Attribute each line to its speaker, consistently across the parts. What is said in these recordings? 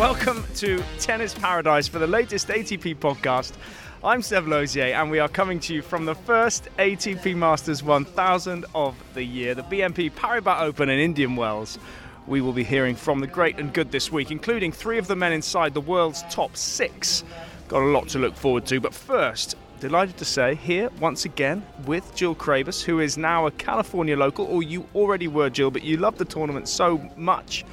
Speaker 1: Welcome to Tennis Paradise for the latest ATP podcast. I'm Seb Lozier, and we are coming to you from the first ATP Masters 1000 of the year, the BNP Paribas Open in Indian Wells. We will be hearing from the great and good this week, including three of the men inside the world's top six. Got a lot to look forward to, but first, delighted to say here once again with Jill Craybas, who is now a California local, or you already were, Jill, but you love the tournament so much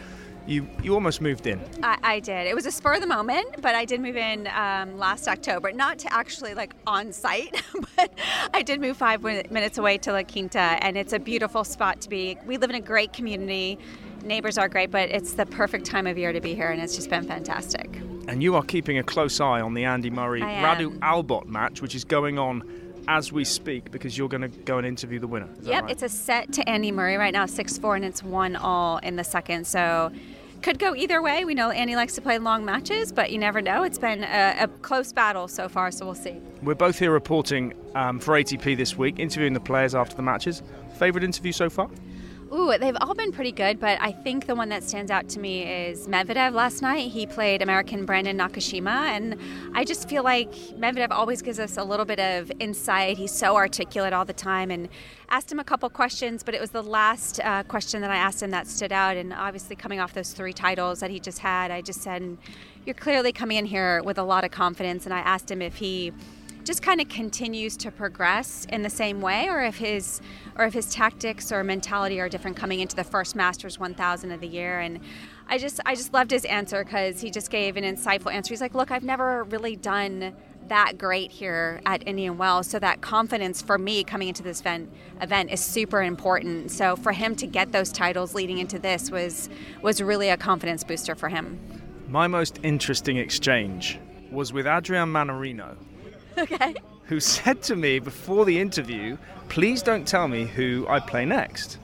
Speaker 1: you you almost moved in.
Speaker 2: I, I, did. It was a spur of the moment, but I did move in um, last October. Not to actually like on site, but I did move five minutes away to La Quinta, and it's a beautiful spot to be. We live in a great community. Neighbors are great, but it's the perfect time of year to be here, and it's just been fantastic.
Speaker 1: And you are keeping a close eye on the Andy Murray Radu Albot match, which is going on as we speak because you're going to go and interview the winner.
Speaker 2: Yep,
Speaker 1: right?
Speaker 2: it's a set to Andy Murray right now, 6 4, and it's 1 all in the second. So could go either way. We know Andy likes to play long matches, but you never know. It's been a, a close battle so far, so we'll see.
Speaker 1: We're both here reporting um, for ATP this week, interviewing the players after the matches. Favorite interview so far?
Speaker 2: Ooh, they've all been pretty good, but I think the one that stands out to me is Medvedev last night. He played American Brandon Nakashima, and I just feel like Medvedev always gives us a little bit of insight. He's so articulate all the time, and asked him a couple questions, but it was the last uh, question that I asked him that stood out. And obviously, coming off those three titles that he just had, I just said, You're clearly coming in here with a lot of confidence. And I asked him if he just kind of continues to progress in the same way or if his or if his tactics or mentality are different coming into the first Masters 1000 of the year and I just I just loved his answer cuz he just gave an insightful answer. He's like, "Look, I've never really done that great here at Indian Wells. So that confidence for me coming into this event, event is super important. So for him to get those titles leading into this was was really a confidence booster for him.
Speaker 1: My most interesting exchange was with Adrian Mannarino,
Speaker 2: Okay.
Speaker 1: Who said to me before the interview, please don't tell me who I play next.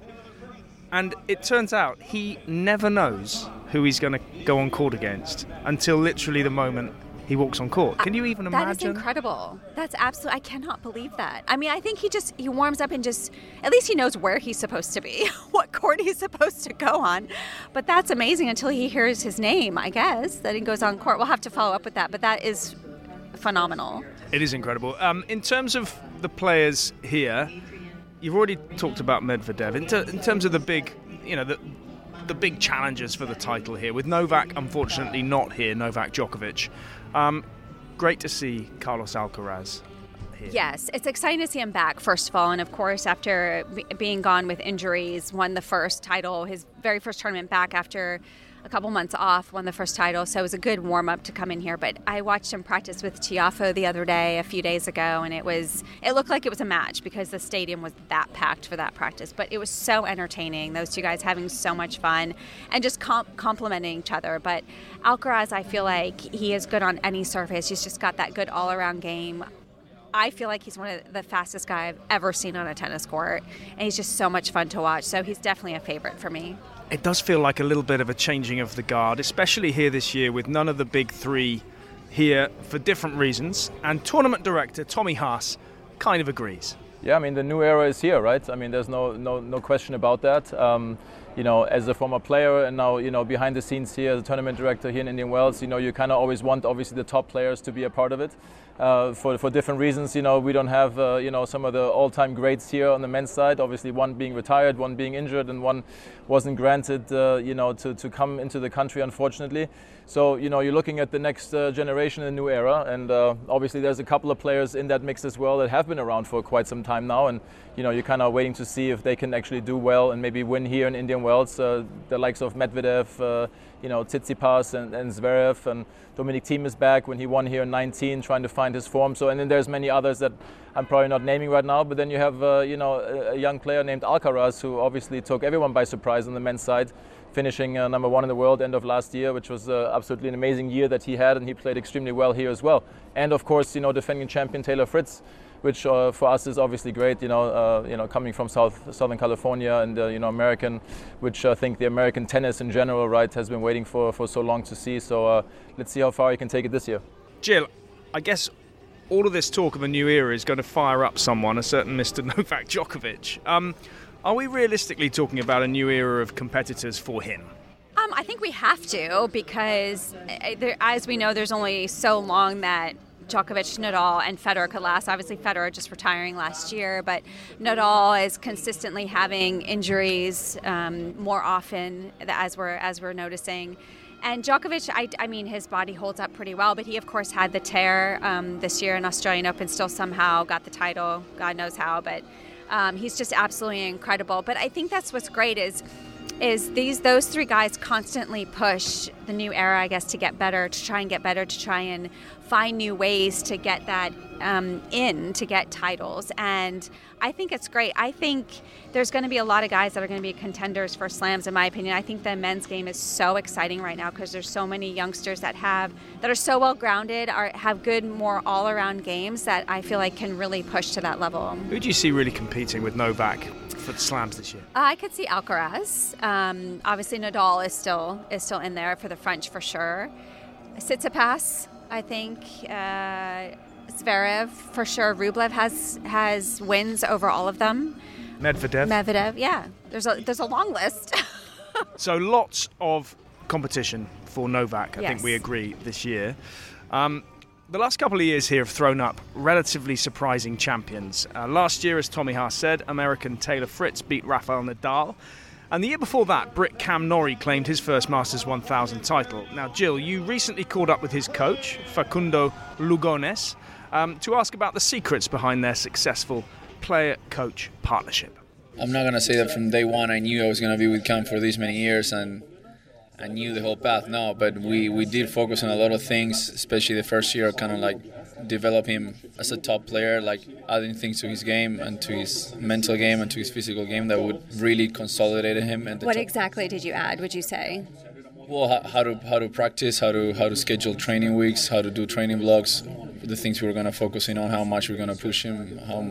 Speaker 1: And it turns out he never knows who he's going to go on court against until literally the moment he walks on court. Can ah, you even imagine?
Speaker 2: That is incredible. That's absolutely. I cannot believe that. I mean, I think he just he warms up and just at least he knows where he's supposed to be, what court he's supposed to go on. But that's amazing until he hears his name. I guess that he goes on court. We'll have to follow up with that. But that is phenomenal.
Speaker 1: It is incredible. Um, in terms of the players here, you've already talked about Medvedev. In, ter- in terms of the big, you know, the the big challengers for the title here, with Novak unfortunately not here, Novak Djokovic. Um, great to see Carlos Alcaraz. Here.
Speaker 2: Yes, it's exciting to see him back, first of all. And of course, after b- being gone with injuries, won the first title, his very first tournament back after a couple months off, won the first title, so it was a good warm up to come in here. But I watched him practice with Tiafoe the other day, a few days ago, and it was it looked like it was a match because the stadium was that packed for that practice. But it was so entertaining. Those two guys having so much fun and just comp- complimenting each other. But Alcaraz, I feel like he is good on any surface. He's just got that good all around game. I feel like he's one of the fastest guy I've ever seen on a tennis court, and he's just so much fun to watch. So he's definitely a favorite for me
Speaker 1: it does feel like a little bit of a changing of the guard, especially here this year with none of the big three here for different reasons. And tournament director Tommy Haas kind of agrees.
Speaker 3: Yeah, I mean the new era is here, right? I mean there's no no no question about that. Um, you know, as a former player and now, you know, behind the scenes here as a tournament director here in Indian Wells, you know, you kind of always want obviously the top players to be a part of it. Uh, for, for different reasons, you know, we don't have, uh, you know, some of the all-time greats here on the men's side. Obviously, one being retired, one being injured, and one wasn't granted, uh, you know, to, to come into the country, unfortunately. So, you know, you're looking at the next uh, generation, a new era, and uh, obviously there's a couple of players in that mix as well that have been around for quite some time now, and you know, you're kind of waiting to see if they can actually do well and maybe win here in Indian Wells. Uh, the likes of Medvedev, you know, Tsitsipas and, and Zverev, and Dominic Thiem is back when he won here in 19, trying to find his form. So, and then there's many others that I'm probably not naming right now. But then you have, uh, you know, a, young player named Alcaraz who obviously took everyone by surprise on the men's side finishing uh, number one in the world end of last year, which was uh, absolutely an amazing year that he had, and he played extremely well here as well. And of course, you know, defending champion Taylor Fritz, which uh, for us is obviously great. You know, uh, you know, coming from South Southern California and uh, you know American, which I think the American tennis in general, right, has been waiting for for so long to see. So uh, let's see how far he can take it this year.
Speaker 1: Jill, I guess all of this talk of a new era is going to fire up someone, a certain Mr. Novak Djokovic. Um, are we realistically talking about a new era of competitors for him?
Speaker 2: Um, I think we have to because, uh, there, as we know, there's only so long that Djokovic, Nadal, and Federer could last. Obviously, Federer just retiring last year, but Nadal is consistently having injuries um, more often, as we're as we're noticing. And Djokovic, I, I, mean, his body holds up pretty well, but he, of course, had the tear um, this year in Australian Open, still somehow got the title, God knows how, but um, he's just absolutely incredible. But I think that's what's great is is these those three guys constantly push the new era, I guess, to get better, to try and get better, to try and find new ways to get that um, in, to get titles. And I think it's great. I think there's going to be a lot of guys that are going to be contenders for slams, in my opinion. I think the men's game is so exciting right now because there's so many youngsters that have that are so well grounded, are have good, more all around games that I feel like can really push to that level.
Speaker 1: Who do you see really competing with Novak for the slams this year?
Speaker 2: I could see Alcaraz. Um, obviously, Nadal is still is still in there for the French for sure. Tsitsipas, I think. Uh, Zverev for sure. Rublev has has wins over all of them.
Speaker 1: Medvedev.
Speaker 2: Medvedev, yeah. There's a there's a long list.
Speaker 1: so lots of competition for Novak. I yes. think we agree this year. Um, the last couple of years here have thrown up relatively surprising champions. Uh, last year, as Tommy Haas said, American Taylor Fritz beat Rafael Nadal. And the year before that, Brit Cam Norrie claimed his first Masters 1000 title. Now, Jill, you recently called up with his coach, Facundo Lugones, um, to ask about the secrets behind their successful player coach partnership.
Speaker 4: I'm not going to say that from day one I knew I was going to be with Cam for these many years and I knew the whole path. No, but we, we did focus on a lot of things, especially the first year, kind of like develop him as a top player, like adding things to his game and to his mental game and to his physical game that would really consolidate him.
Speaker 2: And what
Speaker 4: top.
Speaker 2: exactly did you add? Would you say?
Speaker 4: Well, how, how, to how to practice, how to how to schedule training weeks, how to do training blocks, the things we were going to focus in on, how much we're going to push him, how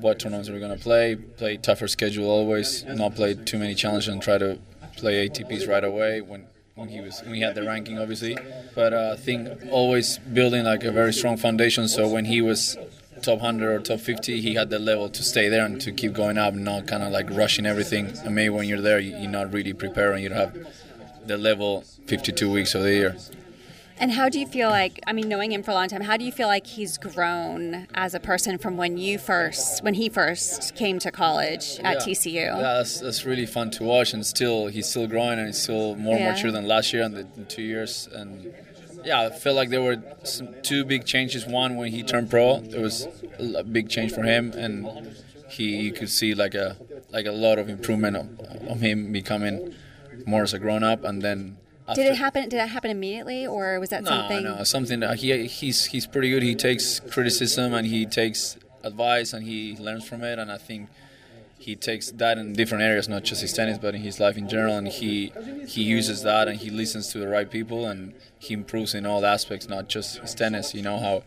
Speaker 4: what tournaments we're going to play, play tougher schedule always, not play too many challenges and try to play ATPs right away when when he was when he had the ranking obviously. But uh, I think always building like a very strong foundation. So when he was top 100 or top 50 he had the level to stay there and to keep going up not kind of like rushing everything. And maybe when you're there you're not really preparing. You don't have the level 52 weeks of the year
Speaker 2: and how do you feel like, I mean, knowing him for a long time, how do you feel like he's grown as a person from when you first, when he first came to college at
Speaker 4: yeah.
Speaker 2: TCU?
Speaker 4: Yeah, that's, that's really fun to watch. And still, he's still growing and he's still more yeah. mature than last year and the, the two years. And yeah, I felt like there were some, two big changes. One, when he turned pro, there was a big change for him. And he you could see like a like a lot of improvement of, of him becoming more as a grown up and then
Speaker 2: did it happen? Did that happen immediately, or was that
Speaker 4: no,
Speaker 2: something?
Speaker 4: No, no, something that he he's he's pretty good. He takes criticism and he takes advice and he learns from it. And I think he takes that in different areas, not just his tennis, but in his life in general. And he he uses that and he listens to the right people and he improves in all aspects, not just his tennis. You know how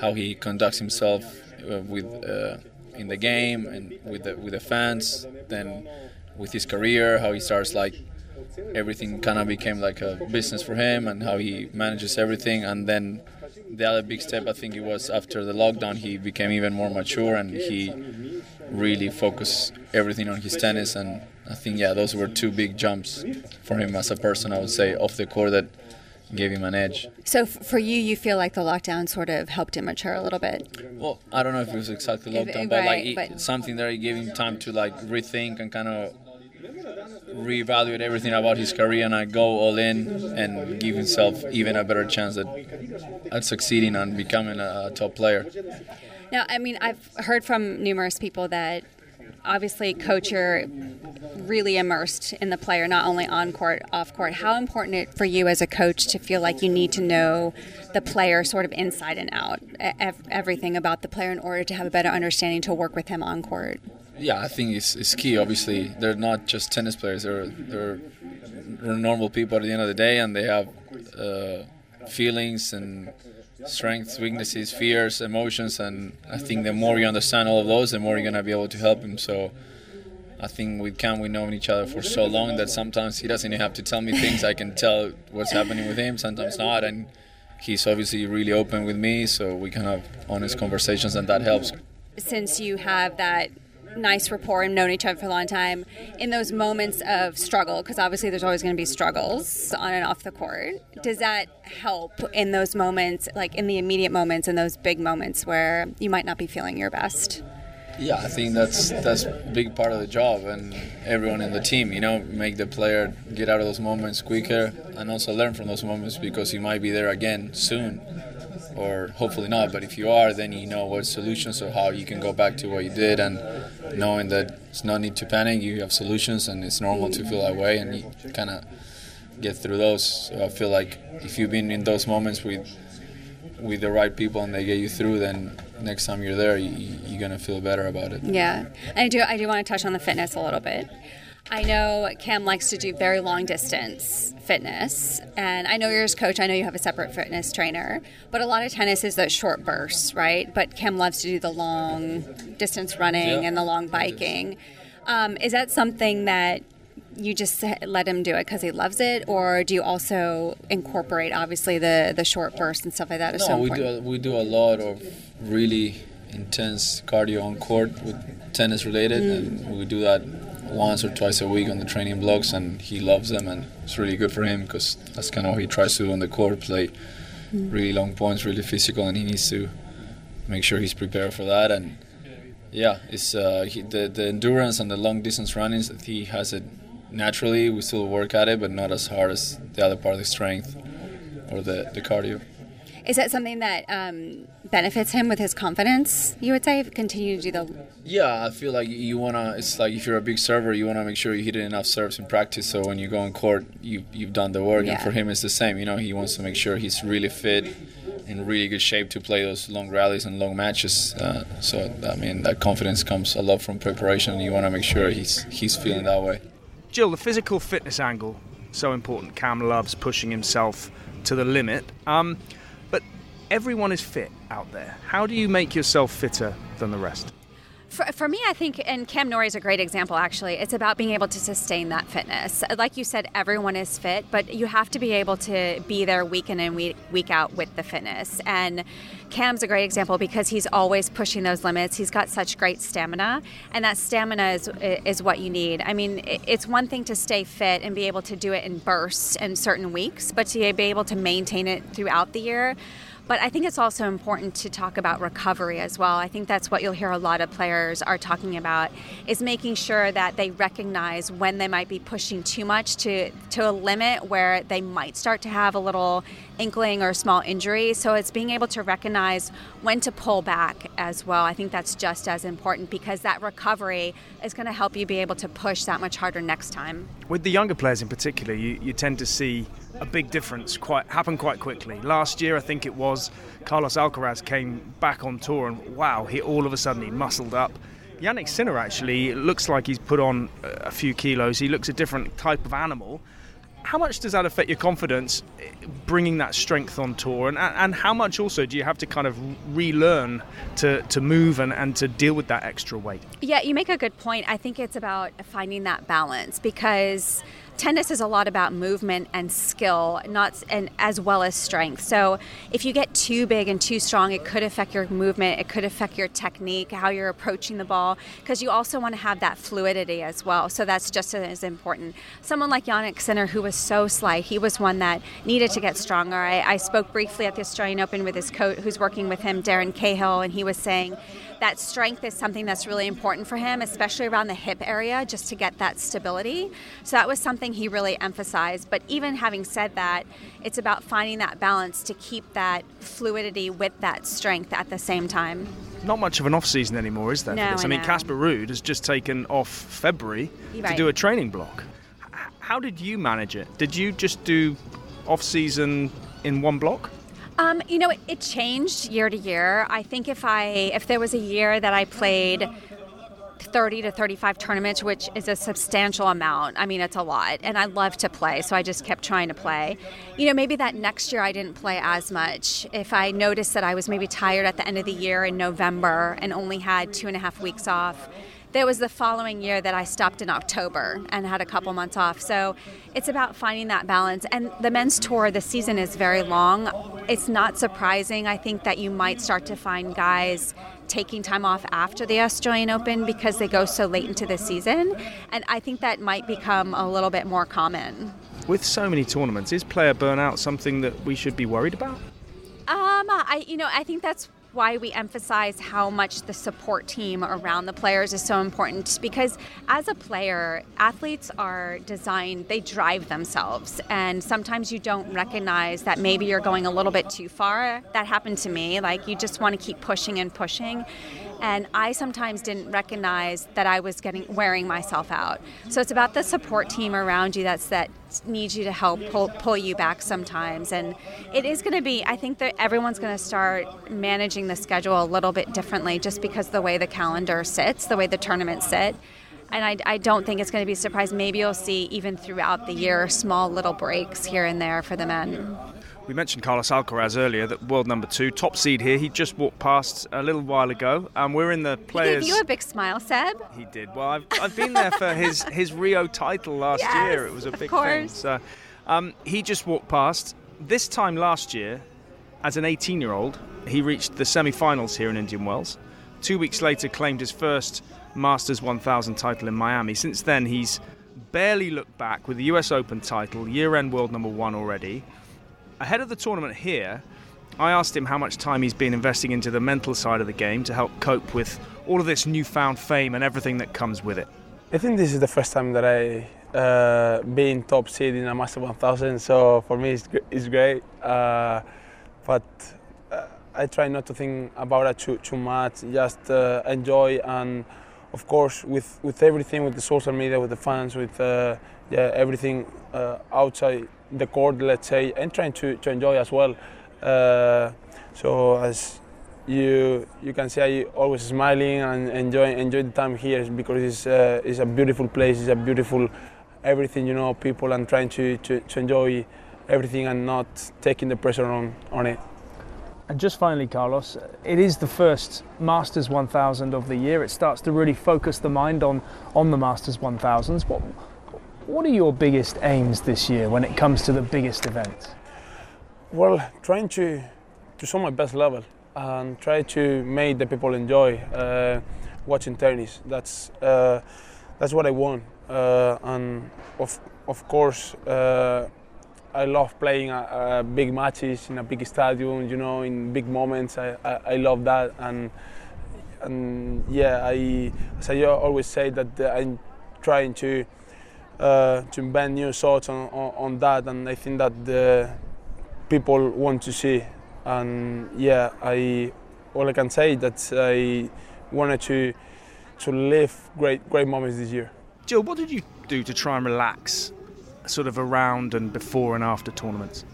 Speaker 4: how he conducts himself uh, with uh, in the game and with the with the fans. Then with his career, how he starts like everything kind of became like a business for him and how he manages everything. And then the other big step, I think it was after the lockdown, he became even more mature and he really focused everything on his tennis. And I think, yeah, those were two big jumps for him as a person, I would say, off the court that gave him an edge.
Speaker 2: So for you, you feel like the lockdown sort of helped him mature a little bit?
Speaker 4: Well, I don't know if it was exactly lockdown, but right, like but something that gave him time to like rethink and kind of reevaluate everything about his career and I go all in and give himself even a better chance at, at succeeding and becoming a, top player.
Speaker 2: Now, I mean, I've heard from numerous people that obviously coach you're really immersed in the player not only on court off court how important it for you as a coach to feel like you need to know the player sort of inside and out everything about the player in order to have a better understanding to work with him on court
Speaker 4: yeah, I think it's, it's key. Obviously, they're not just tennis players. They're they're, normal people at the end of the day, and they have uh, feelings and strengths, weaknesses, fears, emotions, and I think the more you understand all of those, the more you're gonna be able to help him. So. I think with Cam, we've known each other for so long that sometimes he doesn't even have to tell me things. I can tell what's happening with him, sometimes not. And he's obviously really open with me, so we can have honest conversations, and that helps.
Speaker 2: Since you have that nice rapport and known each other for a long time, in those moments of struggle, because obviously there's always going to be struggles on and off the court, does that help in those moments, like in the immediate moments and those big moments where you might not be feeling your best?
Speaker 4: Yeah, I think that's that's a big part of the job, and everyone in the team, you know, make the player get out of those moments quicker, and also learn from those moments because you might be there again soon, or hopefully not. But if you are, then you know what solutions or how you can go back to what you did, and knowing that it's no need to panic, you have solutions, and it's normal to feel that way, and you kind of get through those. So I feel like if you've been in those moments with with the right people and they get you through, then next time you're there, you, you're gonna feel better about it.
Speaker 2: Yeah, I do. I do want to touch on the fitness a little bit. I know Cam likes to do very long distance fitness, and I know you're his coach. I know you have a separate fitness trainer, but a lot of tennis is those short bursts, right? But Cam loves to do the long distance running
Speaker 4: Yeah.
Speaker 2: and the long biking. Um, is that something that you just let him do it because he loves it, or do you also incorporate obviously the the short bursts and stuff like that?
Speaker 4: No,
Speaker 2: so
Speaker 4: we do we do a lot of really intense cardio on court with tennis related, and we do that once or twice a week on the training blocks, and he loves them, and it's really good for him because that's kind of what he tries to do on the court, play really long points, really physical, and he needs to make sure he's prepared for that. And yeah, it's uh, he, the the endurance and the long distance runnings that he has it naturally. We still work at it, but not as hard as the other part of the strength or the the cardio.
Speaker 2: Is that something that um, benefits him with his confidence? You would say continue to do the
Speaker 4: Yeah, I feel like you wanna. It's like if you're a big server, you wanna make sure you hit enough serves in practice. So when you go on court, you you've done the work.
Speaker 2: Yeah.
Speaker 4: And for him, it's the same. You know, he wants to make sure he's really fit, in really good shape to play those long rallies and long matches. Uh, so I mean, that confidence comes a lot from preparation. and You wanna make sure he's he's feeling that way.
Speaker 1: Jill, the physical fitness angle so important. Cam loves pushing himself to the limit. Um, but everyone is fit out there. How do you make yourself fitter than the rest?
Speaker 2: For, for me, I think, and Cam Norrie is a great example actually, it's about being able to sustain that fitness. Like you said, everyone is fit, but you have to be able to be there week in and week, week out with the fitness. And Cam's a great example because he's always pushing those limits. He's got such great stamina, and that stamina is, is what you need. I mean, it's one thing to stay fit and be able to do it in bursts in certain weeks, but to be able to maintain it throughout the year. But I think it's also important to talk about recovery as well. I think that's what you'll hear a lot of players are talking about is making sure that they recognize when they might be pushing too much to to a limit where they might start to have a little inkling or small injury. So it's being able to recognize when to pull back as well. I think that's just as important because that recovery is going to help you be able to push that much harder next time.
Speaker 1: With the younger players in particular, you, you tend to see a big difference quite happened quite quickly. Last year, I think it was Carlos Alcaraz came back on tour, and wow, he all of a sudden he muscled up. Jannik Sinner actually looks like he's put on a few kilos. He looks a different type of animal. How much does that affect your confidence, eh, bringing that strength on tour, and and how much also do you have to kind of relearn to to move and, and to deal with that extra weight?
Speaker 2: Yeah, you make a good point. I think it's about finding that balance because tennis is a lot about movement and skill, not and as well as strength. So if you get too big and too strong, it could affect your movement. It could affect your technique, how you're approaching the ball, because you also want to have that fluidity as well. So that's just as important. Someone like Jannik Sinner, who was so slight, he was one that needed to get stronger. I, I spoke briefly at the Australian Open with his coach, who's working with him, Darren Cahill, and he was saying that strength is something that's really important for him, especially around the hip area, just to get that stability. So that was something he really emphasized. But even having said that, it's about finding that balance to keep that fluidity with that strength at the same time.
Speaker 1: Not much of an off season anymore, is there?
Speaker 2: No?
Speaker 1: I
Speaker 2: I
Speaker 1: mean. Casper Ruud has just taken off February
Speaker 2: You're
Speaker 1: to do a training block. How did you manage it? Did you just do off season in one block?
Speaker 2: Um, you know, it, it changed year to year. I think if I if there was a year that I played 30 to 35 tournaments, which is a substantial amount. I mean, it's a lot, and I love to play, so I just kept trying to play. You know, maybe that next year I didn't play as much. If I noticed that I was maybe tired at the end of the year in November and only had two and a half weeks off, there was the following year that I stopped in October and had a couple months off. So it's about finding that balance. And the men's tour, the season is very long. It's not surprising, I think, that you might start to find guys taking time off after the Australian Open because they go so late into the season. And I think that might become a little bit more common.
Speaker 1: With so many tournaments, is player burnout something that we should be worried about?
Speaker 2: Um, I you know I think that's why we emphasize how much the support team around the players is so important because as a player athletes are designed they drive themselves. And sometimes you don't recognize that maybe you're going a little bit too far. That happened to me. Like you just want to keep pushing and pushing and I sometimes didn't recognize that I was getting wearing myself out. So it's about the support team around you that's that needs you to help pull, pull you back sometimes. And it is going to be, I think that everyone's going to start managing the schedule a little bit differently just because the way the calendar sits, the way the tournaments sit. And I, I don't think it's going to be a surprise. Maybe you'll see even throughout the year small little breaks here and there for the men.
Speaker 1: We mentioned Carlos Alcaraz earlier, that world number two, top seed here. He just walked past a little while ago, and we're in the players.
Speaker 2: He gave you a big smile, Seb.
Speaker 1: He did. Well, I've, I've been there for his, his Rio title last
Speaker 2: yes,
Speaker 1: year. It was a big thing. So um, he just walked past. This time last year, as an 18 year old, he reached the semi finals here in Indian Wells. Two weeks later, claimed his first Masters 1000 title in Miami. Since then, he's barely looked back with the US Open title, year end world number one already. Ahead of the tournament here, I asked him how much time he's been investing into the mental side of the game to help cope with all of this newfound fame and everything that comes with it.
Speaker 5: I think this is the first time that I uh, been top seed in a Master 1000, so for me it's, it's great. Uh, but uh, I try not to think about it too, too much, just uh, enjoy and of course with, with everything, with the social media, with the fans, with uh, yeah, everything uh, outside the court, let's say, and trying to, to enjoy as well. Uh, so as you you can see, I always smiling and enjoy enjoy the time here because it's uh, it's a beautiful place. It's a beautiful everything, you know, people and trying to, to, to enjoy everything and not taking the pressure on, on it.
Speaker 1: And just finally, Carlos, it is the first Masters 1000 of the year. It starts to really focus the mind on, on the Masters 1000s. What, what are your biggest aims this year when it comes to the biggest events?
Speaker 5: Well, trying to to show my best level and try to make the people enjoy uh, watching tennis. That's uh, that's what I want, uh, and of of course. Uh, I love playing big matches in a big stadium, you know, in big moments. I, I, I love that, and and yeah, I as I always say that I'm trying to uh, to invent new thoughts on, on, on, that, and I think that the people want to see. And yeah, I all I can say that I wanted to to live great great moments this year.
Speaker 1: Jill, what did you do to try and relax, sort of around and before and after tournaments?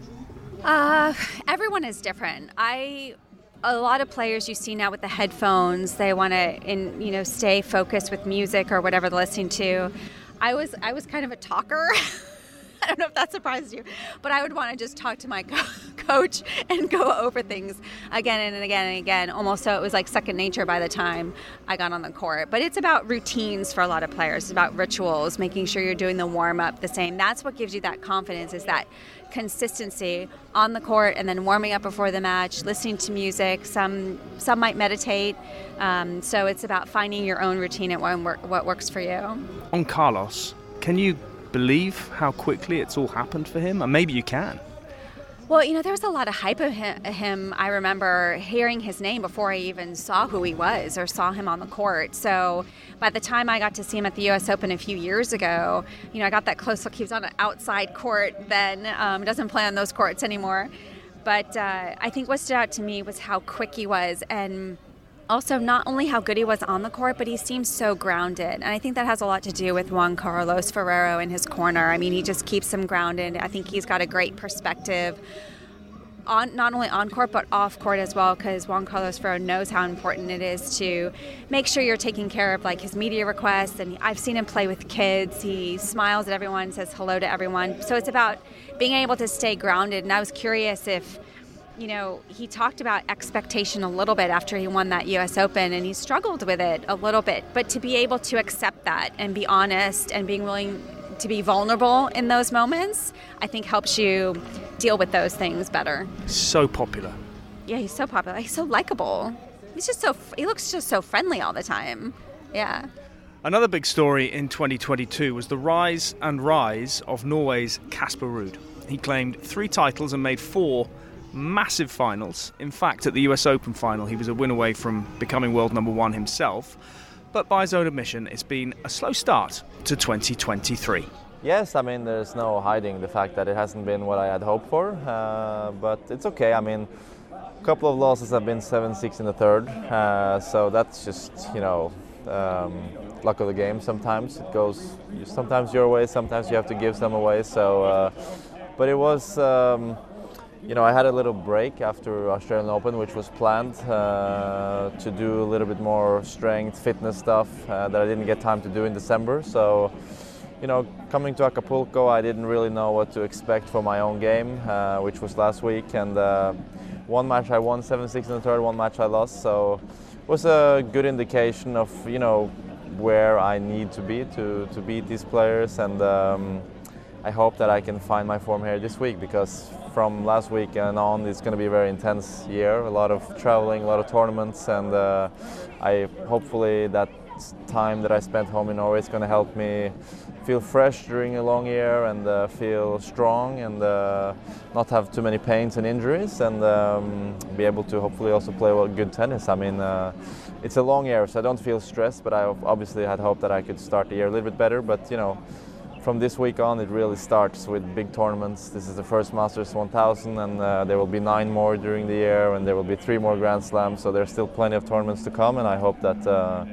Speaker 2: Uh, everyone is different. I a lot of players you see now with the headphones they want to in you know stay focused with music or whatever they're listening to I was I was kind of a talker. I don't know if that surprised you, but I would want to just talk to my co- coach and go over things again and again and again, almost so it was like second nature by the time I got on the court. But it's about routines for a lot of players. It's about rituals, making sure you're doing the warm up the same. That's what gives you that confidence. Is that consistency on the court and then warming up before the match, listening to music. Some some might meditate. Um, so it's about finding your own routine and what works for you.
Speaker 1: On Carlos, can you believe how quickly it's all happened for him? And maybe you can.
Speaker 2: Well, you know, there was a lot of hype of him. I remember hearing his name before I even saw who he was or saw him on the court. So by the time I got to see him at the U.S. Open a few years ago, you know, I got that close look. He was on an outside court then, um, doesn't play on those courts anymore. But uh, I think what stood out to me was how quick he was and also not only how good he was on the court, but he seems so grounded. And I think that has a lot to do with Juan Carlos Ferrero in his corner. I mean, he just keeps him grounded. I think he's got a great perspective. On, not only on court but off court as well because Juan Carlos Ferrero knows how important it is to make sure you're taking care of like his media requests and I've seen him play with kids he smiles at everyone says hello to everyone so it's about being able to stay grounded and I was curious if you know, he talked about expectation a little bit after he won that US Open and he struggled with it a little bit. But to be able to accept that and be honest and being willing to be vulnerable in those moments, I think helps you deal with those things better.
Speaker 1: So popular.
Speaker 2: Yeah, he's so popular. He's so likable. he's just so he looks just so friendly all the time. Yeah.
Speaker 1: Another big story in 2022 was the rise and rise of Norway's Casper Ruud. He claimed three titles and made four massive finals. In fact, at the US Open final, he was a win away from becoming world number one himself. But by his own admission, it's been a slow start to 2023.
Speaker 6: Yes, I mean, there's no hiding the fact that it hasn't been what I had hoped for, uh, but it's okay. I mean, a couple of losses have been 7 6 in the third, uh, so that's just, you know, um, luck of the game. Sometimes it goes, sometimes your way, sometimes you have to give some away. So, uh, but it was. Um, you know, I had a little break after Australian Open, which was planned uh, to do a little bit more strength, fitness stuff uh, that I didn't get time to do in December. So, you know, coming to Acapulco, I didn't really know what to expect for my own game, uh, which was last week. And uh, one match I won 7 6 in the third, one match I lost. So it was a good indication of, you know, where I need to be to, to beat these players. And um, I hope that I can find my form here this week because from last week and on, it's going to be a very intense year. A lot of traveling, a lot of tournaments, and uh, I hopefully that time that I spent home in Norway is going to help me feel fresh during a long year and uh, feel strong and uh, not have too many pains and injuries and um, be able to hopefully also play well, good tennis. I mean, uh, it's a long year, so I don't feel stressed, but I obviously had hoped that I could start the year a little bit better. But you know, from this week on, it really starts with big tournaments. This is the first Masters 1000, and uh, there will be nine more during the year, and there will be three more Grand Slams. So there's still plenty of tournaments to come, and I hope that uh,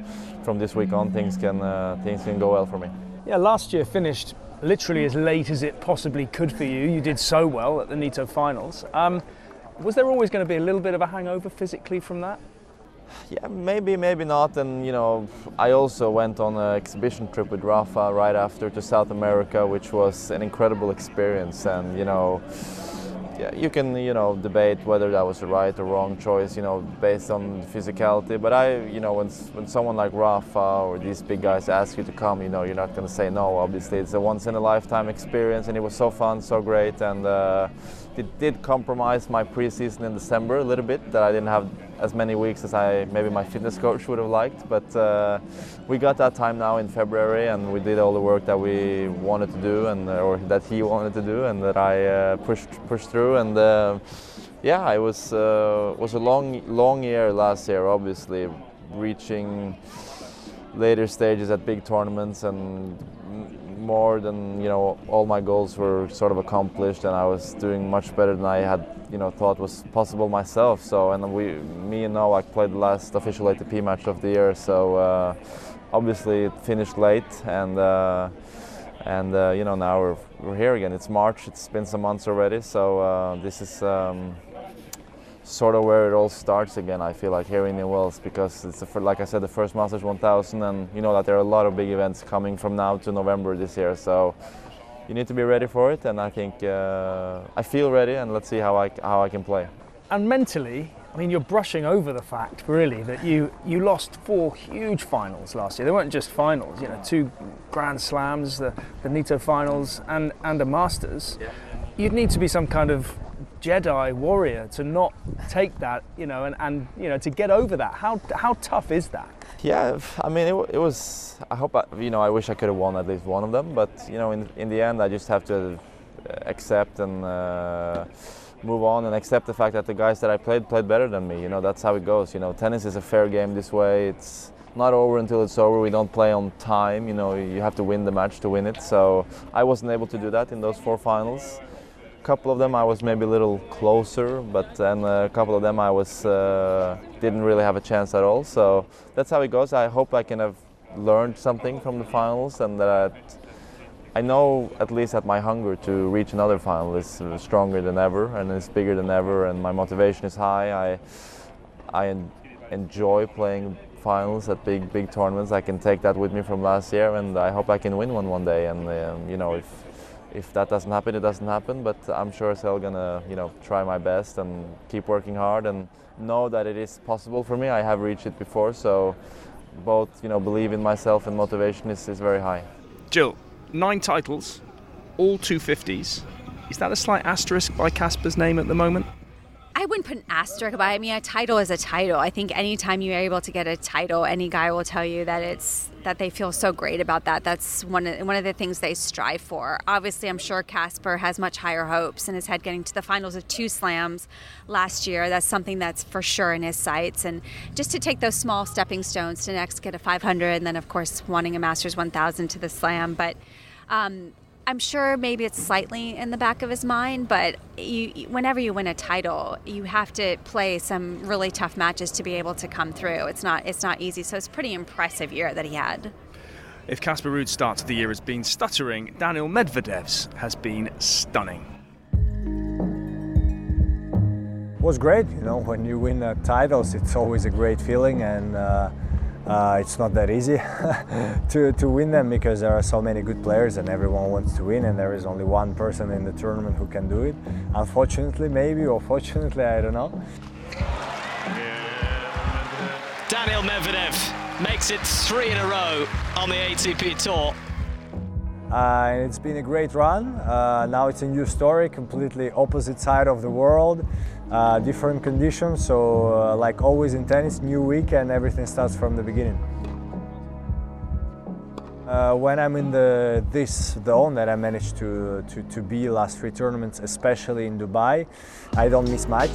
Speaker 6: from this week on, things can uh, things can go well for me.
Speaker 1: Yeah, last year finished literally as late as it possibly could for you. You did so well at the Nitto finals. Um, was there always going to be a little bit of a hangover physically from that?
Speaker 6: Yeah, maybe, maybe not. And you know, I also went on an exhibition trip with Rafa right after to South America, which was an incredible experience. And you know, yeah, you can you know debate whether that was the right or wrong choice, you know, based on physicality. But I, you know, when when someone like Rafa or these big guys ask you to come, you know, you're not going to say no. Obviously, it's a once in a lifetime experience, and it was so fun, so great, and. Uh, it did compromise my preseason in December a little bit that I didn't have as many weeks as I maybe my fitness coach would have liked. But uh, we got that time now in February, and we did all the work that we wanted to do, and or that he wanted to do, and that I uh, pushed pushed through. And uh, yeah, it was uh, was a long long year last year, obviously reaching later stages at big tournaments and more than you know all my goals were sort of accomplished and I was doing much better than I had you know thought was possible myself. So and we me and Novak played the last official ATP match of the year. So uh, obviously it finished late and uh, and uh, you know now we're, we're here again. It's March. It's been some months already. So uh, this is um, sort of where it all starts again. I feel like here in New Wales because it's the, like I said the first Masters 1000, and you know that there are a lot of big events coming from now to November this year. So you need to be ready for it, and I think uh, I feel ready, and let's see how I how I can play.
Speaker 1: And mentally, I mean, you're brushing over the fact, really, that you you lost four huge finals last year. They weren't just finals, you know, two Grand Slams, the the Nitto finals, and and a Masters. Yeah. You'd need to be some kind of Jedi warrior to not take that, you know, and, and you know, to get over that. How, how tough is that?
Speaker 6: Yeah, I mean, it, it was. I hope, I, you know, I wish I could have won at least one of them, but you know, in in the end, I just have to accept and uh, move on and accept the fact that the guys that I played played better than me. You know, that's how it goes. You know, tennis is a fair game this way. It's not over until it's over. We don't play on time. You know, you have to win the match to win it. So I wasn't able to do that in those four finals couple of them I was maybe a little closer, but then a couple of them I was uh, didn't really have a chance at all. So that's how it goes. I hope I can have learned something from the finals and that I know at least that my hunger to reach another final is stronger than ever and it's bigger than ever and my motivation is high. I I enjoy playing finals at big big tournaments. I can take that with me from last year and I hope I can win one one day. And um, you know if if that doesn't happen, it doesn't happen. But I'm sure as hell gonna, you know, try my best and keep working hard and know that it is possible for me. I have reached it before, so both, you know, believe in myself and motivation is, is very high.
Speaker 1: Jill, nine titles, all 250s. Is that a slight asterisk by Casper's name at the moment?
Speaker 2: Wouldn't put an asterisk by it. I mean, a title is a title. I think anytime you're able to get a title, any guy will tell you that it's that they feel so great about that. That's one of one of the things they strive for. Obviously, I'm sure Casper has much higher hopes and his head getting to the finals of two slams last year. That's something that's for sure in his sights. And just to take those small stepping stones to next get a 500, and then of course wanting a Masters 1000 to the slam, but. Um, I'm sure maybe it's slightly in the back of his mind, but you, whenever you win a title, you have to play some really tough matches to be able to come through. It's not it's not easy. So it's a pretty impressive year that he had.
Speaker 1: If Casper Ruud's start to the year has been stuttering, Daniil Medvedev's has been stunning.
Speaker 7: It was great, you know, when you win uh, titles, it's always a great feeling and. Uh, uh, it's not that easy to, to win them because there are so many good players and everyone wants to win and there is only one person in the tournament who can do it. Unfortunately, maybe, or fortunately, I don't know.
Speaker 8: Daniil Medvedev makes it three in a row on the ATP Tour.
Speaker 7: Uh, it's been a great run. Uh, now it's a new story, completely opposite side of the world uh, different conditions. So, uh, like always in tennis, new week and everything starts from the beginning. Uh, when I'm in the this zone that I managed to, to, to be last three tournaments, especially in Dubai, I don't miss much.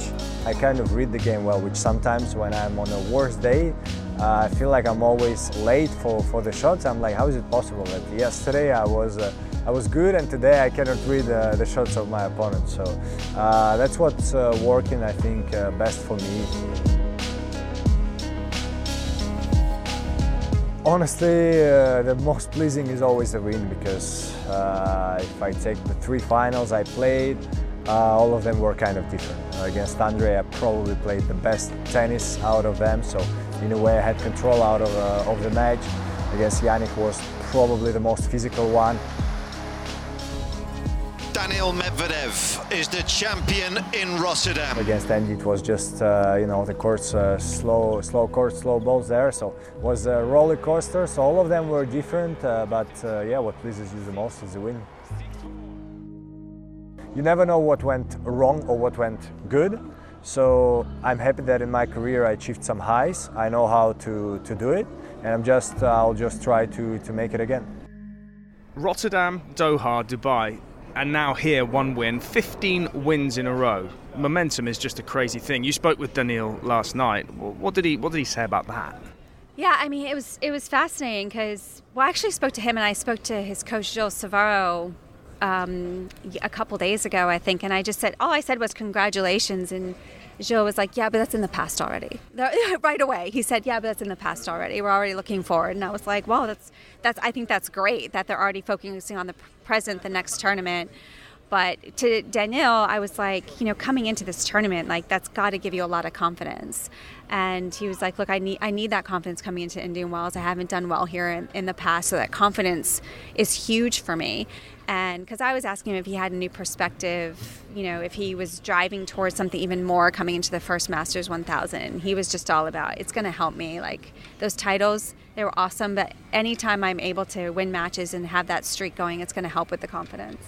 Speaker 7: I kind of read the game well, which sometimes when I'm on a worse day, uh, I feel like I'm always late for, for the shots. I'm like, how is it possible that yesterday I was uh, I was good, and today I cannot read uh, the shots of my opponent. So uh, that's what's uh, working, I think, uh, best for me. Honestly, uh, the most pleasing is always the win because uh, if I take the three finals I played, all of them were kind of different. against Andre, I probably played the best tennis out of them, so in a way I had control out of, of the match. Against Jannik was probably the most physical one.
Speaker 9: Daniil Medvedev is the champion in Rotterdam.
Speaker 7: Against Andy, it was just uh, you know the courts uh, slow, slow court, slow balls there. So it was a roller coaster. So all of them were different, uh, but uh, yeah, what pleases you the most is the win. You never know what went wrong or what went good. So I'm happy that in my career I achieved some highs. I know how to, to do it, and I'm just I'll just try to to make it again.
Speaker 1: Rotterdam, Doha, Dubai and now here one win, 15 wins in a row. Momentum is just a crazy thing. You spoke with Daniil last night. What did he What did he say about that?
Speaker 2: Yeah, I mean it was it was fascinating because well, I actually spoke to him and I spoke to his coach Gilles Cervara um, a couple days ago, I think, and I just said all I said was congratulations and Joe was like, "Yeah, but that's in the past already." right away, he said, "Yeah, but that's in the past already. We're already looking forward." And I was like, "Wow, that's that's. I think that's great that they're already focusing on the present, the next tournament." But to Daniil, I was like, you know, coming into this tournament, like that's got to give you a lot of confidence. And he was like, look, I need I need that confidence coming into Indian Wells. I haven't done well here in, in the past, so that confidence is huge for me and because I was asking him if he had a new perspective, you know, if he was driving towards something even more coming into the first Masters 1000. He was just all about it's going to help me. Like those titles, they were awesome, but anytime I'm able to win matches and have that streak going, it's going to help with the confidence.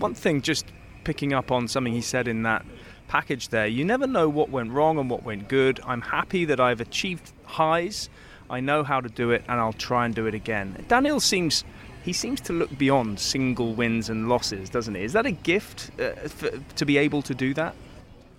Speaker 1: One thing, just picking up on something he said in that package there, you never know what went wrong and what went good. I'm happy that I've achieved highs. I know how to do it, and I'll try and do it again. Daniil seems he seems to look beyond single wins and losses, doesn't he? Is that a gift uh, for, to be able to do that?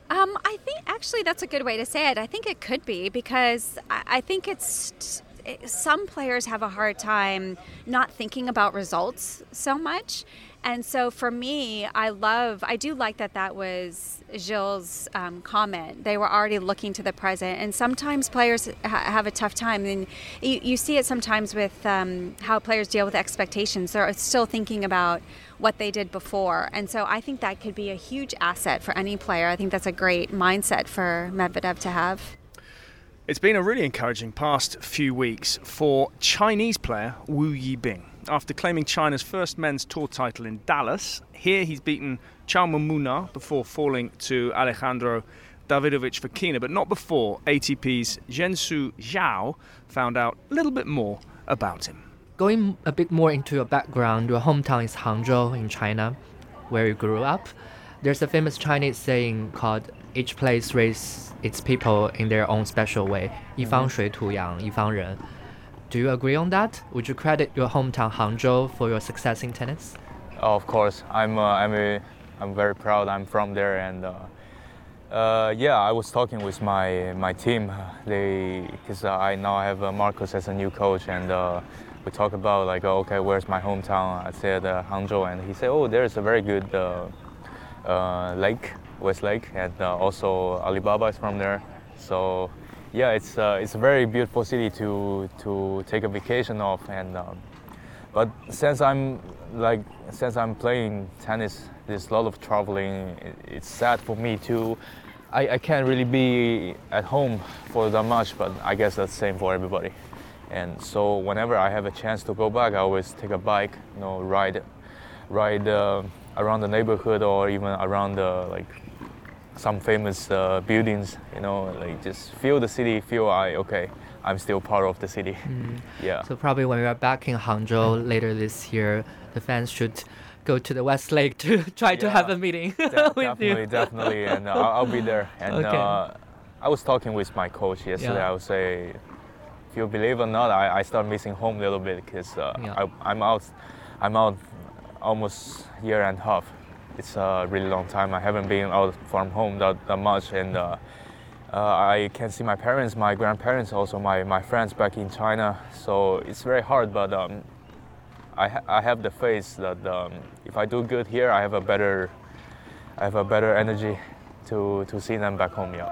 Speaker 2: Um, I think actually that's a good way to say it. I think it could be because I, I think it's some players have a hard time not thinking about results so much and so for me, I love, I do like that that was Gilles' um, comment. They were already looking to the present. And sometimes players ha- have a tough time. And you, you see it sometimes with um, how players deal with expectations. They're still thinking about what they did before. And so I think that could be a huge asset for any player. I think that's a great mindset for Medvedev to have.
Speaker 1: It's been a really encouraging past few weeks for Chinese player Wu Yibing after claiming China's first men's tour title in Dallas. Here he's beaten Jaume Munar before falling to Alejandro Davidovich Fokina, but not before ATP's Jensu Zhao found out a little bit more about him.
Speaker 10: Going a bit more into your background, your hometown is Hangzhou in China, where you grew up. There's a famous Chinese saying called each place raises its people in their own special way. 一方水土养一方人。Mm-hmm. Do you agree on that? Would you credit your hometown Hangzhou for your success in tennis?
Speaker 11: Oh, of course, I'm uh, I'm a, I'm very proud. I'm from there, and uh, uh, yeah, I was talking with my my team. They because uh, I now have uh, Marcus as a new coach, and uh, we talk about like, oh, okay, where's my hometown? I said Hangzhou, and he said, oh, there's a very good lake, West Lake, and also Alibaba is from there. So yeah, it's uh, it's a very beautiful city to to take a vacation of, and um, but since I'm like since I'm playing tennis, there's a lot of traveling. It's sad for me too. I, I can't really be at home for that much, but I guess that's same for everybody. And so whenever I have a chance to go back, I always take a bike, you know, ride, ride uh, around the neighborhood or even around the like some famous uh, buildings, you know, like just feel the city, feel I okay, I'm still part of the city. Mm. Yeah.
Speaker 10: So probably when we are back in Hangzhou later this year, the fans should go to the West Lake to try yeah. to have a meeting De-
Speaker 11: definitely. Definitely, and uh, I'll, be there. And okay. uh, I was talking with my coach yesterday. Yeah. I would say, if you believe or not, I, I start missing home a little bit because uh, yeah. I'm out, I'm out almost year and a half it's a really long time. I haven't been out from home that, that much, and uh, uh, I can see my parents, my grandparents, also my, my friends back in China. So it's very hard, but um, I, ha- I have the faith that um, if I do good here, I have a better I have a better energy to, to see them back home. Yeah.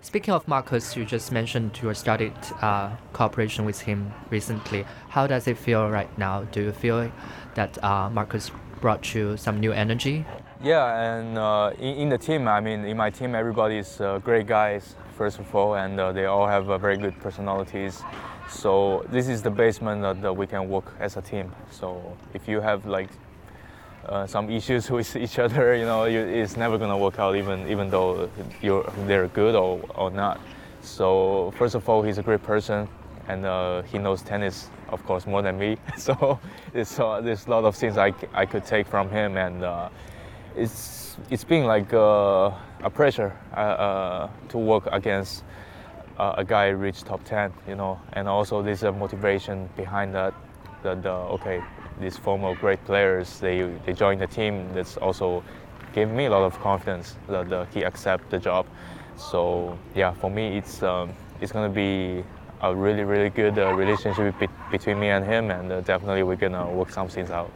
Speaker 10: Speaking of Marcos, you just mentioned you started uh, cooperation with him recently. How does it feel right now? Do you feel that uh, Marcos brought you some new energy?
Speaker 11: Yeah, and uh, in, in, the team, I mean, in my team, everybody is uh, great guys, first of all, and uh, they all have uh, very good personalities. So this is the basement that, that, we can work as a team. So if you have like uh, some issues with each other, you know, you, it's never gonna work out, even even though you're they're good or, or not. So first of all, he's a great person, and uh, he knows tennis of course, more than me. So there's, uh, there's a lot of things I, I could take from him, and uh, it's it's been like uh, a pressure uh, uh, to work against uh, a guy reach top 10, you know, and also there's a motivation behind that. That okay, these former great players they they join the team. That's also gave me a lot of confidence that he accept the job. So yeah, for me it's um, it's gonna be a really, really good uh, relationship be- between me and him, and uh, definitely we're gonna work some things out.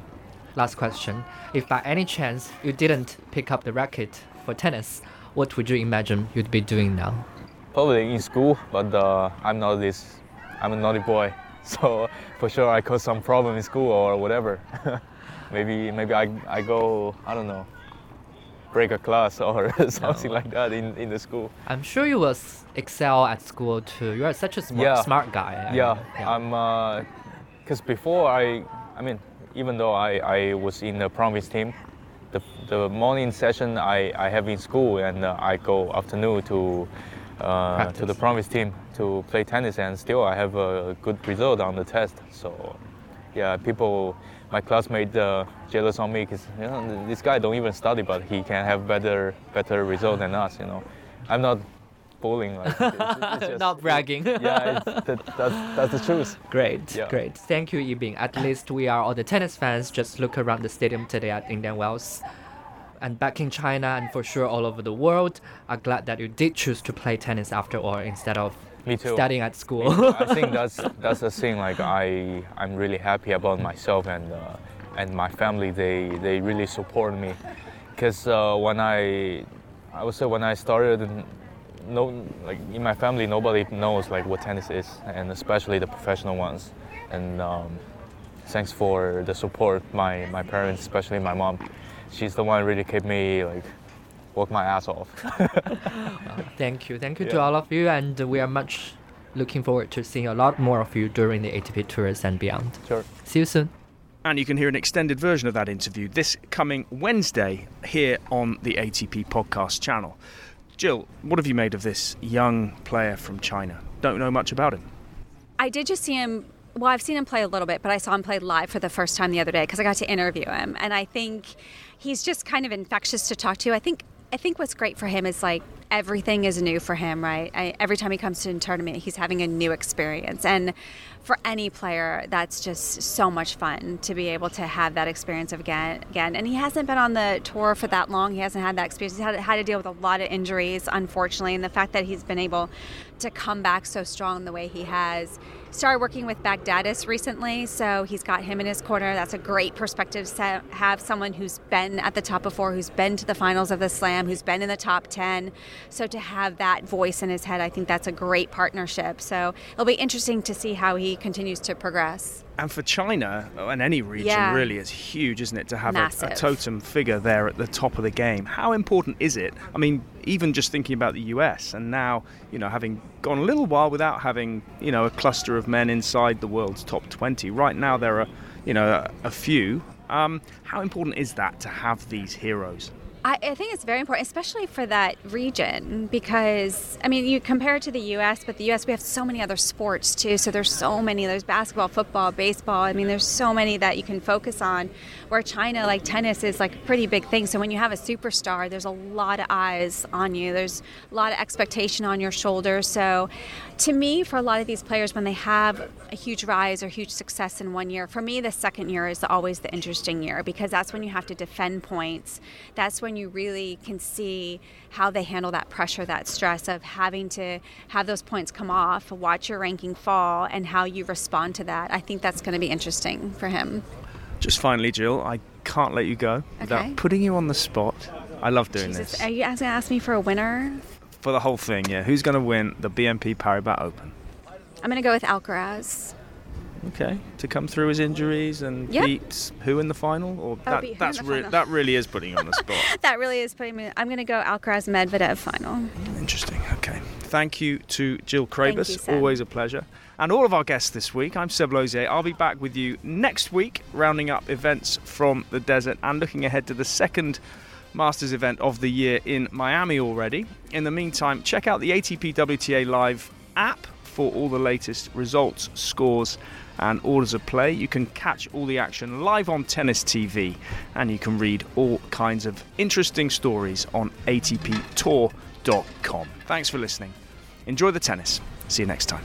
Speaker 10: Last question: If by any chance you didn't pick up the racket for tennis, what would you imagine you'd be doing now?
Speaker 11: Probably in school, but uh, I'm not this. I'm a naughty boy, so for sure I cause some problem in school or whatever. maybe, maybe I, I go. I don't know break a class or something no. like that in, in the school.
Speaker 10: I'm sure you will excel at school too. You are such a smart,
Speaker 11: yeah.
Speaker 10: smart guy.
Speaker 11: Yeah, yeah. I'm. Because uh, before I, I mean, even though I, I was in the promise team, the, the morning session I, I have in school and uh, I go afternoon to uh, to the promise team to play tennis and still I have a good result on the test. So yeah, people my classmate uh, jealous on me because you know this guy don't even study, but he can have better better result than us. You know, I'm not bullying. Like, it's,
Speaker 10: it's just, not bragging.
Speaker 11: yeah, that, that's that's the truth.
Speaker 10: Great, yeah. great. Thank you, Yibing. At least we are all the tennis fans. Just look around the stadium today at Indian Wells. And back in China and for sure all over the world, are glad that you did choose to play tennis after all instead of
Speaker 11: me too.
Speaker 10: Studying at school.
Speaker 11: I think that's that's the thing. Like I, I'm really happy about myself and uh, and my family. They they really support me, because uh, when I, I would say when I started, no, like in my family, nobody knows like what tennis is, and especially the professional ones. And um, thanks for the support. My my parents, especially my mom, she's the one really kept me like work my ass off.
Speaker 10: thank you. Thank you yeah. to all of you. And we are much looking forward to seeing a lot more of you during the ATP Tours and beyond.
Speaker 11: Sure.
Speaker 10: See you soon.
Speaker 1: And you can hear an extended version of that interview this coming Wednesday here on the ATP podcast channel. Jill, what have you made of this young player from China? Don't know much about him.
Speaker 2: I did just see him well, I've seen him play a little bit, but I saw him play live for the first time the other day because I got to interview him, and I think he's just kind of infectious to talk to. I think I think what's great for him is like everything is new for him, right? I, every time he comes to a tournament, he's having a new experience, and for any player, that's just so much fun to be able to have that experience again. Again, and he hasn't been on the tour for that long. He hasn't had that experience. He's had, had to deal with a lot of injuries, unfortunately, and the fact that he's been able to come back so strong the way he has. Started working with Baghdatis recently, so he's got him in his corner. That's a great perspective to have someone who's been at the top before, who's been to the finals of the Slam, who's been in the top 10. So to have that voice in his head, I think that's a great partnership. So it'll be interesting to see how he continues to progress.
Speaker 1: And for China oh, and any region,
Speaker 2: Yeah.
Speaker 1: really, it's huge, isn't it, to have a, a totem figure there at the top of the game? How important is it? I mean, even just thinking about the US, and now, you know, having gone a little while without having, you know, a cluster of men inside the world's top 20. Right now, there are, you know, a, few. Um, how important is that to have these heroes?
Speaker 2: I, I think it's very important, especially for that region, because I mean, you compare it to the U.S., but the U.S. we have so many other sports too. So there's so many. There's basketball, football, baseball. I mean, there's so many that you can focus on. Where China, like tennis, is like a pretty big thing. So when you have a superstar, there's a lot of eyes on you. There's a lot of expectation on your shoulders. So, to me, for a lot of these players, when they have a huge rise or huge success in one year, for me, the second year is always the interesting year because that's when you have to defend points. That's when you really can see how they handle that pressure, that stress of having to have those points come off, watch your ranking fall, and how you respond to that. I think that's going to be interesting for him.
Speaker 1: Just finally, Jill, I can't let you go
Speaker 2: Okay.
Speaker 1: without putting you on the spot. I love doing
Speaker 2: Jesus,
Speaker 1: this.
Speaker 2: are you going to ask me for a winner?
Speaker 1: For the whole thing, yeah. Who's going to win the BNP Paribas Open?
Speaker 2: I'm going to go with Alcaraz.
Speaker 1: Okay, to come through his injuries and
Speaker 2: Yep.
Speaker 1: beat who in the final? Or that,
Speaker 2: beat
Speaker 1: that's
Speaker 2: the
Speaker 1: re-
Speaker 2: final.
Speaker 1: that really is putting you on the spot.
Speaker 2: That really is putting me. I'm going to go Alcaraz Medvedev final.
Speaker 1: Interesting. Okay. Thank you to Jill Craybas.
Speaker 2: you.
Speaker 1: Always a pleasure. And all of our guests this week. I'm Seb Lozier. I'll be back with you next week, rounding up events from the desert and looking ahead to the second Masters event of the year in Miami already. In the meantime, check out the ATP WTA Live app for all the latest results, scores, and orders of play. You can catch all the action live on Tennis TV, and you can read all kinds of interesting stories on ATPTour.com. Thanks for listening. Enjoy the tennis. See you next time.